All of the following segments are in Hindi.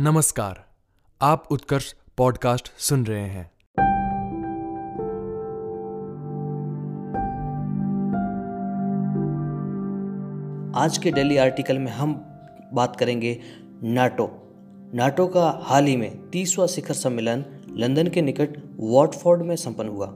नमस्कार, आप उत्कर्ष पॉडकास्ट सुन रहे हैं। आज के डेली आर्टिकल में हम बात करेंगे नाटो। नाटो का हाल ही में तीसवा शिखर सम्मेलन लंदन के निकट वॉटफोर्ड में संपन्न हुआ।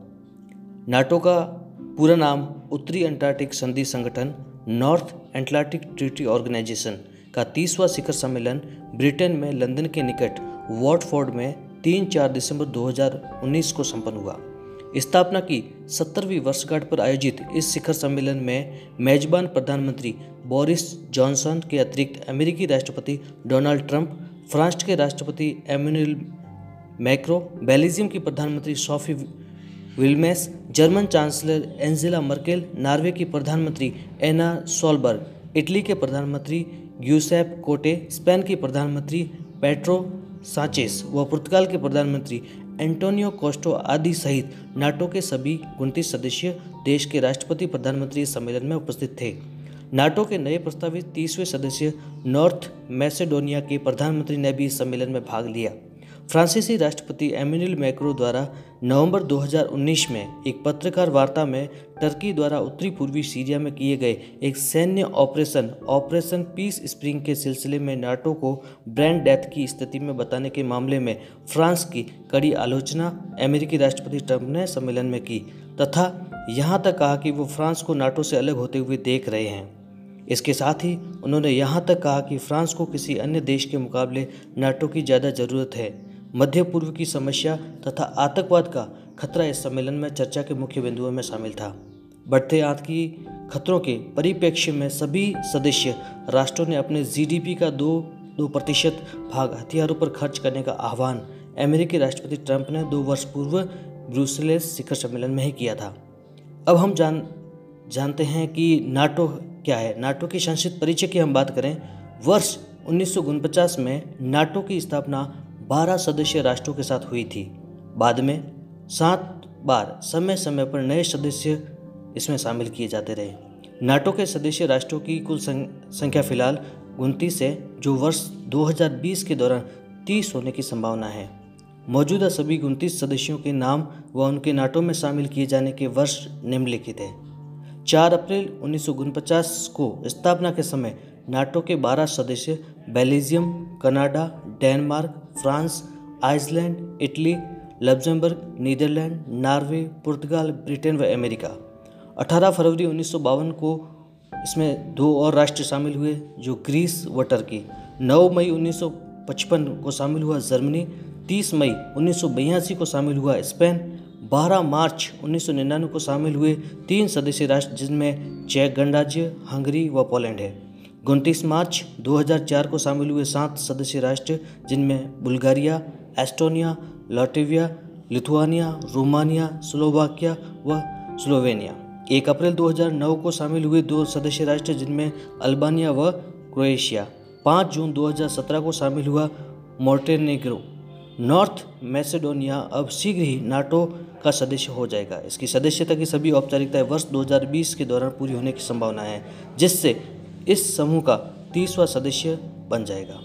नाटो का पूरा नाम उत्तरी अंटार्कटिक संधि संगठन नॉर्थ एटलांटिक ट्रीटी ऑर्गेनाइजेशन का तीसवा शिखर सम्मेलन ब्रिटेन में लंदन के निकट वॉटफोर्ड में तीन चार दिसंबर 2019 को संपन्न हुआ। स्थापना की सत्तरवीं वर्षगांठ पर आयोजित इस शिखर सम्मेलन में मेजबान प्रधानमंत्री बोरिस जॉनसन के अतिरिक्त अमेरिकी राष्ट्रपति डोनाल्ड ट्रंप, फ्रांस के राष्ट्रपति एम्यूनल मैक्रो, बेल्जियम की प्रधानमंत्री Sophie Wilmes, German chancellor Angela Merkel, Norway की प्रधानमंत्री एना सोलबर्ग इटली के प्रधानमंत्री ग्यूसेप कोटे, स्पेन के प्रधानमंत्री पेट्रो साचेस व पुर्तगाल के प्रधानमंत्री एंटोनियो कोस्टो आदि सहित नाटो के सभी उनतीस सदस्य देश के राष्ट्रपति प्रधानमंत्री सम्मेलन में उपस्थित थे। नाटो के नए प्रस्तावित तीसवें सदस्य नॉर्थ मैसेडोनिया के प्रधानमंत्री ने भी इस सम्मेलन में भाग लिया। फ्रांसीसी राष्ट्रपति एमिनल मैक्रो द्वारा नवंबर 2019 में एक पत्रकार वार्ता में टर्की द्वारा उत्तरी पूर्वी सीरिया में किए गए एक सैन्य ऑपरेशन ऑपरेशन पीस स्प्रिंग के सिलसिले में नाटो को ब्रांड डेथ की स्थिति में बताने के मामले में फ्रांस की कड़ी आलोचना अमेरिकी राष्ट्रपति ट्रंप ने सम्मेलन में की, तथा यहाँ तक कहा कि वो फ्रांस को नाटो से अलग होते हुए देख रहे हैं। इसके साथ ही उन्होंने यहाँ तक कहा कि फ्रांस को किसी अन्य देश के मुकाबले नाटो की ज़्यादा ज़रूरत है। मध्य पूर्व की समस्या तथा आतंकवाद का खतरा इस सम्मेलन में चर्चा के मुख्य बिंदुओं में शामिल था। बढ़ते आतंकी खतरों के परिप्रेक्ष्य में सभी सदस्य राष्ट्रों ने अपने जीडीपी का दो दो प्रतिशत भाग हथियारों पर खर्च करने का आह्वान अमेरिकी राष्ट्रपति ट्रंप ने दो वर्ष पूर्व ब्रूसलेस शिखर सम्मेलन में ही किया था। अब हम जान, जानते हैं कि नाटो क्या है। नाटो की संक्षिप्त परिचय की हम बात करें। वर्ष उन्नीस में नाटो की स्थापना बारह सदस्य राष्ट्रों के साथ हुई थी। बाद में सात बार समय समय पर नए सदस्य इसमें शामिल किए जाते रहे। नाटो के सदस्य राष्ट्रों की कुल संख्या फ़िलहाल उनतीस है, जो वर्ष 2020 के दौरान 30 होने की संभावना है। मौजूदा सभी उनतीस सदस्यों के नाम व उनके नाटो में शामिल किए जाने के वर्ष निम्नलिखित है। 4 अप्रैल उन्नीस को स्थापना के समय नाटो के 12 सदस्य Belgium, Canada Denmark France Iceland Italy Luxembourg Netherlands Norway पुर्तगाल ब्रिटेन व अमेरिका 18 फरवरी उन्नीस सौ बावन को इसमें दो और राष्ट्र शामिल हुए, जो ग्रीस व टर्की 9 मई 1955 को शामिल हुआ जर्मनी 30 मई उन्नीस सौ बयासी को शामिल हुआ स्पेन 12 मार्च 1999 को शामिल हुए तीन सदस्य राष्ट्र, जिनमें चेक गणराज्य, हंगरी व पोलैंड है। उनतीस मार्च 2004 को शामिल हुए सात सदस्य राष्ट्र, जिनमें Bulgaria, Estonia, Latvia, Lithuania, Romania, Slovakia व स्लोवेनिया। एक अप्रैल 2009 को शामिल हुए दो सदस्य राष्ट्र, जिनमें अल्बानिया व क्रोएशिया। पाँच जून 2017 को शामिल हुआ मोर्टेनेग्रो नॉर्थ मैसेडोनिया अब शीघ्र ही नाटो का सदस्य हो जाएगा। इसकी सदस्यता की सभी औपचारिकताएँ वर्ष 2020 के दौरान पूरी होने की संभावना है, जिससे इस समूह का तीसवा सदस्य बन जाएगा।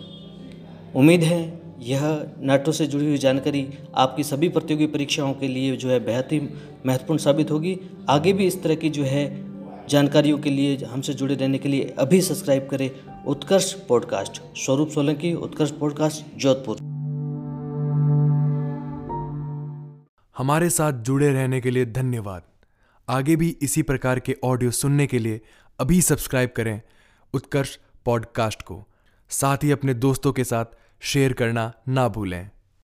उम्मीद है यह नाटो से जुड़ी हुई जानकारी आपकी सभी प्रतियोगी परीक्षाओं के लिए जो है बेहद ही महत्वपूर्ण साबित होगी। आगे भी इस तरह की जो है जानकारियों के लिए हमसे जुड़े रहने के लिए अभी सब्सक्राइब करें उत्कर्ष पॉडकास्ट, स्वरूप सोलंकी, उत्कर्ष पॉडकास्ट, जोधपुर। हमारे साथ जुड़े रहने के लिए धन्यवाद। आगे भी इसी प्रकार के ऑडियो सुनने के लिए अभी सब्सक्राइब करें उत्कर्ष पॉडकास्ट को। साथ ही अपने दोस्तों के साथ शेयर करना ना भूलें।